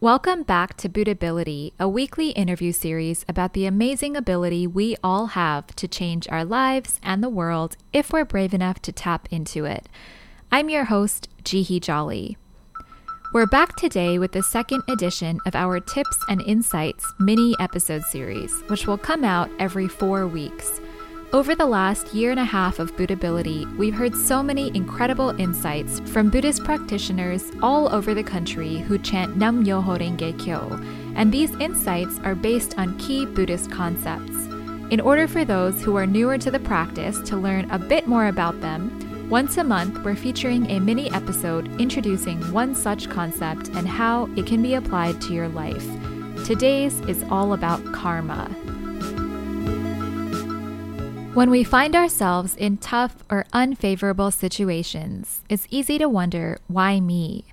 Welcome back to Buddhability, a weekly interview series about the amazing ability we all have to change our lives and the world if we're brave enough to tap into it. I'm your host, Jihii Jolly. We're back today with the second edition of our Tips and Insights mini episode series, which will come out every four weeks. Over the last year and a half of Buddhability, we've heard so many incredible insights from Buddhist practitioners all over the country who chant Nam Myoho Renge Kyo, and these insights are based on key Buddhist concepts. In order for those who are newer to the practice to learn a bit more about them, once a month we're featuring a mini episode introducing one such concept and how it can be applied to your life. Today's is all about karma. When we find ourselves in tough or unfavorable situations, it's easy to wonder, why me?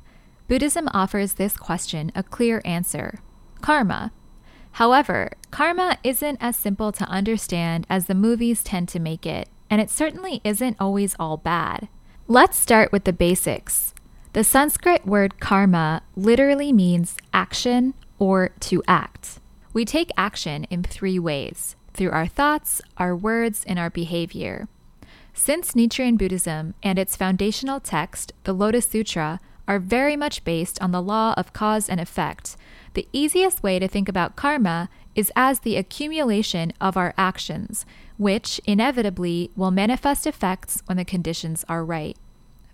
Buddhism offers this question a clear answer karma. However, karma isn't as simple to understand as the movies tend to make it, and it certainly isn't always all bad. Let's start with the basics. The Sanskrit word karma literally means action or to act. We take action in three ways through our thoughts, our words, and our behavior. Since Nichiren Buddhism and its foundational text, the Lotus Sutra, are very much based on the law of cause and effect, the easiest way to think about karma is as the accumulation of our actions, which inevitably will manifest effects when the conditions are right.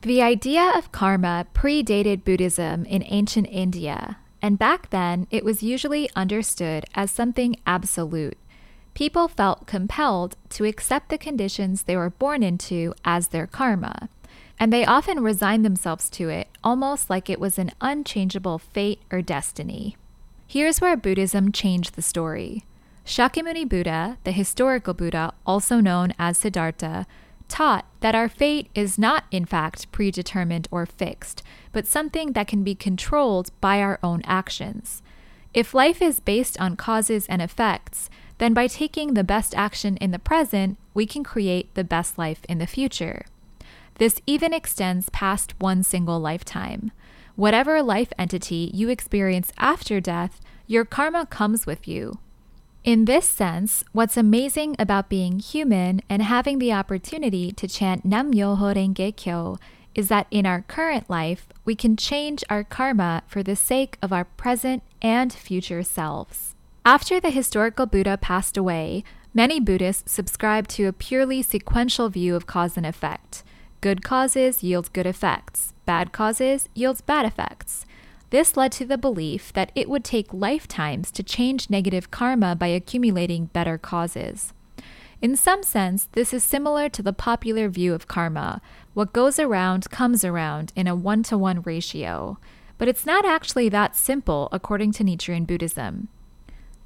The idea of karma predated Buddhism in ancient India, and back then it was usually understood as something absolute people felt compelled to accept the conditions they were born into as their karma, and they often resigned themselves to it almost like it was an unchangeable fate or destiny. Here's where Buddhism changed the story. Shakyamuni Buddha, the historical Buddha, also known as Siddhartha, taught that our fate is not, in fact, predetermined or fixed, but something that can be controlled by our own actions. If life is based on causes and effects, then by taking the best action in the present, we can create the best life in the future. This even extends past one single lifetime. Whatever life entity you experience after death, your karma comes with you. In this sense, what's amazing about being human and having the opportunity to chant Nam Myoho Renge Kyo is that in our current life, we can change our karma for the sake of our present and future selves. After the historical Buddha passed away, many Buddhists subscribed to a purely sequential view of cause and effect. Good causes yield good effects, bad causes yields bad effects. This led to the belief that it would take lifetimes to change negative karma by accumulating better causes. In some sense, this is similar to the popular view of karma. What goes around comes around in a one to one ratio. But it's not actually that simple according to Nichiren Buddhism.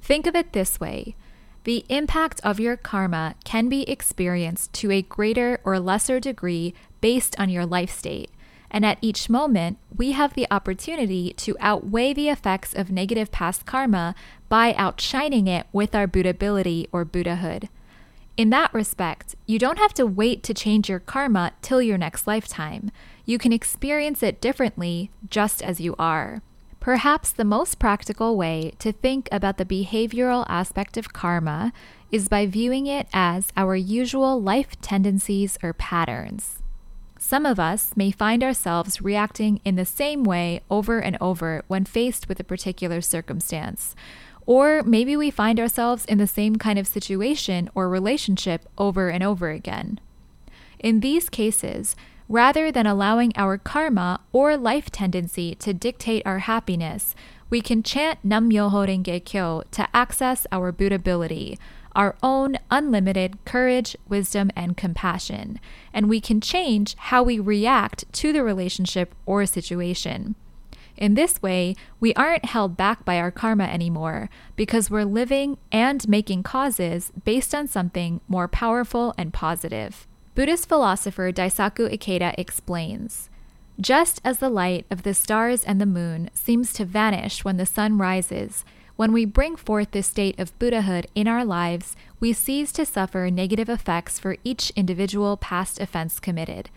Think of it this way the impact of your karma can be experienced to a greater or lesser degree based on your life state. And at each moment, we have the opportunity to outweigh the effects of negative past karma by outshining it with our Buddhability or Buddhahood. In that respect, you don't have to wait to change your karma till your next lifetime. You can experience it differently just as you are. Perhaps the most practical way to think about the behavioral aspect of karma is by viewing it as our usual life tendencies or patterns. Some of us may find ourselves reacting in the same way over and over when faced with a particular circumstance. Or maybe we find ourselves in the same kind of situation or relationship over and over again. In these cases, Rather than allowing our karma or life tendency to dictate our happiness, we can chant Nam Myoho Renge Kyo to access our Buddhability, our own unlimited courage, wisdom, and compassion, and we can change how we react to the relationship or situation. In this way, we aren't held back by our karma anymore because we're living and making causes based on something more powerful and positive. Buddhist philosopher Daisaku Ikeda explains Just as the light of the stars and the moon seems to vanish when the sun rises, when we bring forth this state of Buddhahood in our lives, we cease to suffer negative effects for each individual past offense committed.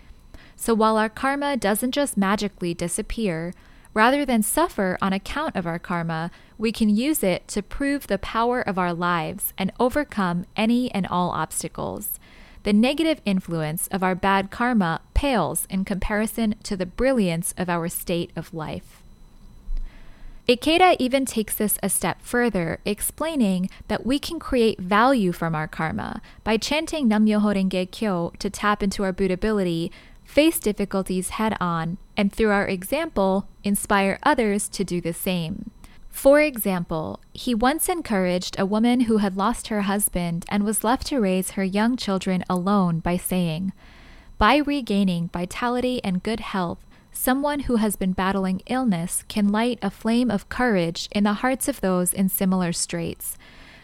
So while our karma doesn't just magically disappear, Rather than suffer on account of our karma, we can use it to prove the power of our lives and overcome any and all obstacles. The negative influence of our bad karma pales in comparison to the brilliance of our state of life. Ikeda even takes this a step further, explaining that we can create value from our karma by chanting Nam-myoho Renge Kyo to tap into our Buddhability, face difficulties head on, and through our example, inspire others to do the same. For example, he once encouraged a woman who had lost her husband and was left to raise her young children alone by saying, By regaining vitality and good health, someone who has been battling illness can light a flame of courage in the hearts of those in similar straits.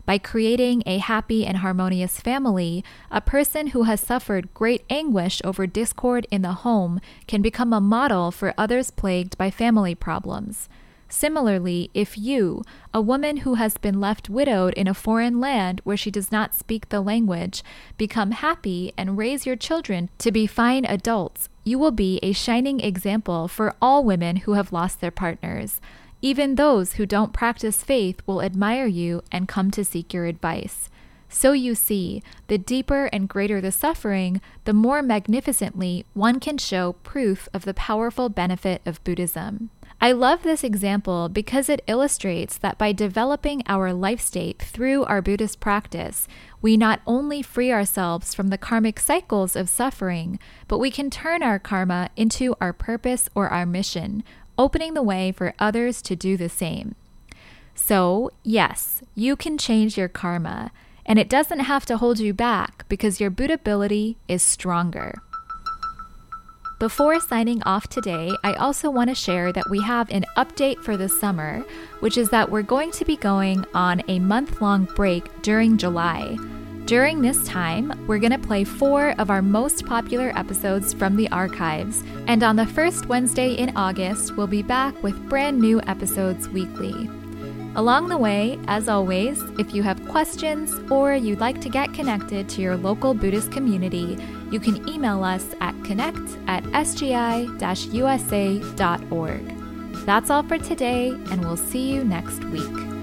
By creating a happy and harmonious family, a person who has suffered great anguish over discord in the home can become a model for others plagued by family problems. Similarly, if you, a woman who has been left widowed in a foreign land where she does not speak the language, become happy and raise your children to be fine adults, you will be a shining example for all women who have lost their partners. Even those who don't practice faith will admire you and come to seek your advice. So you see, the deeper and greater the suffering, the more magnificently one can show proof of the powerful benefit of Buddhism. I love this example because it illustrates that by developing our life state through our Buddhist practice, we not only free ourselves from the karmic cycles of suffering, but we can turn our karma into our purpose or our mission, opening the way for others to do the same. So, yes, you can change your karma, and it doesn't have to hold you back because your Buddhability is stronger. Before signing off today, I also want to share that we have an update for the summer, which is that we're going to be going on a month long break during July. During this time, we're going to play four of our most popular episodes from the archives, and on the first Wednesday in August, we'll be back with brand new episodes weekly. Along the way, as always, if you have questions or you'd like to get connected to your local Buddhist community, you can email us at connect at sgi usa.org. That's all for today, and we'll see you next week.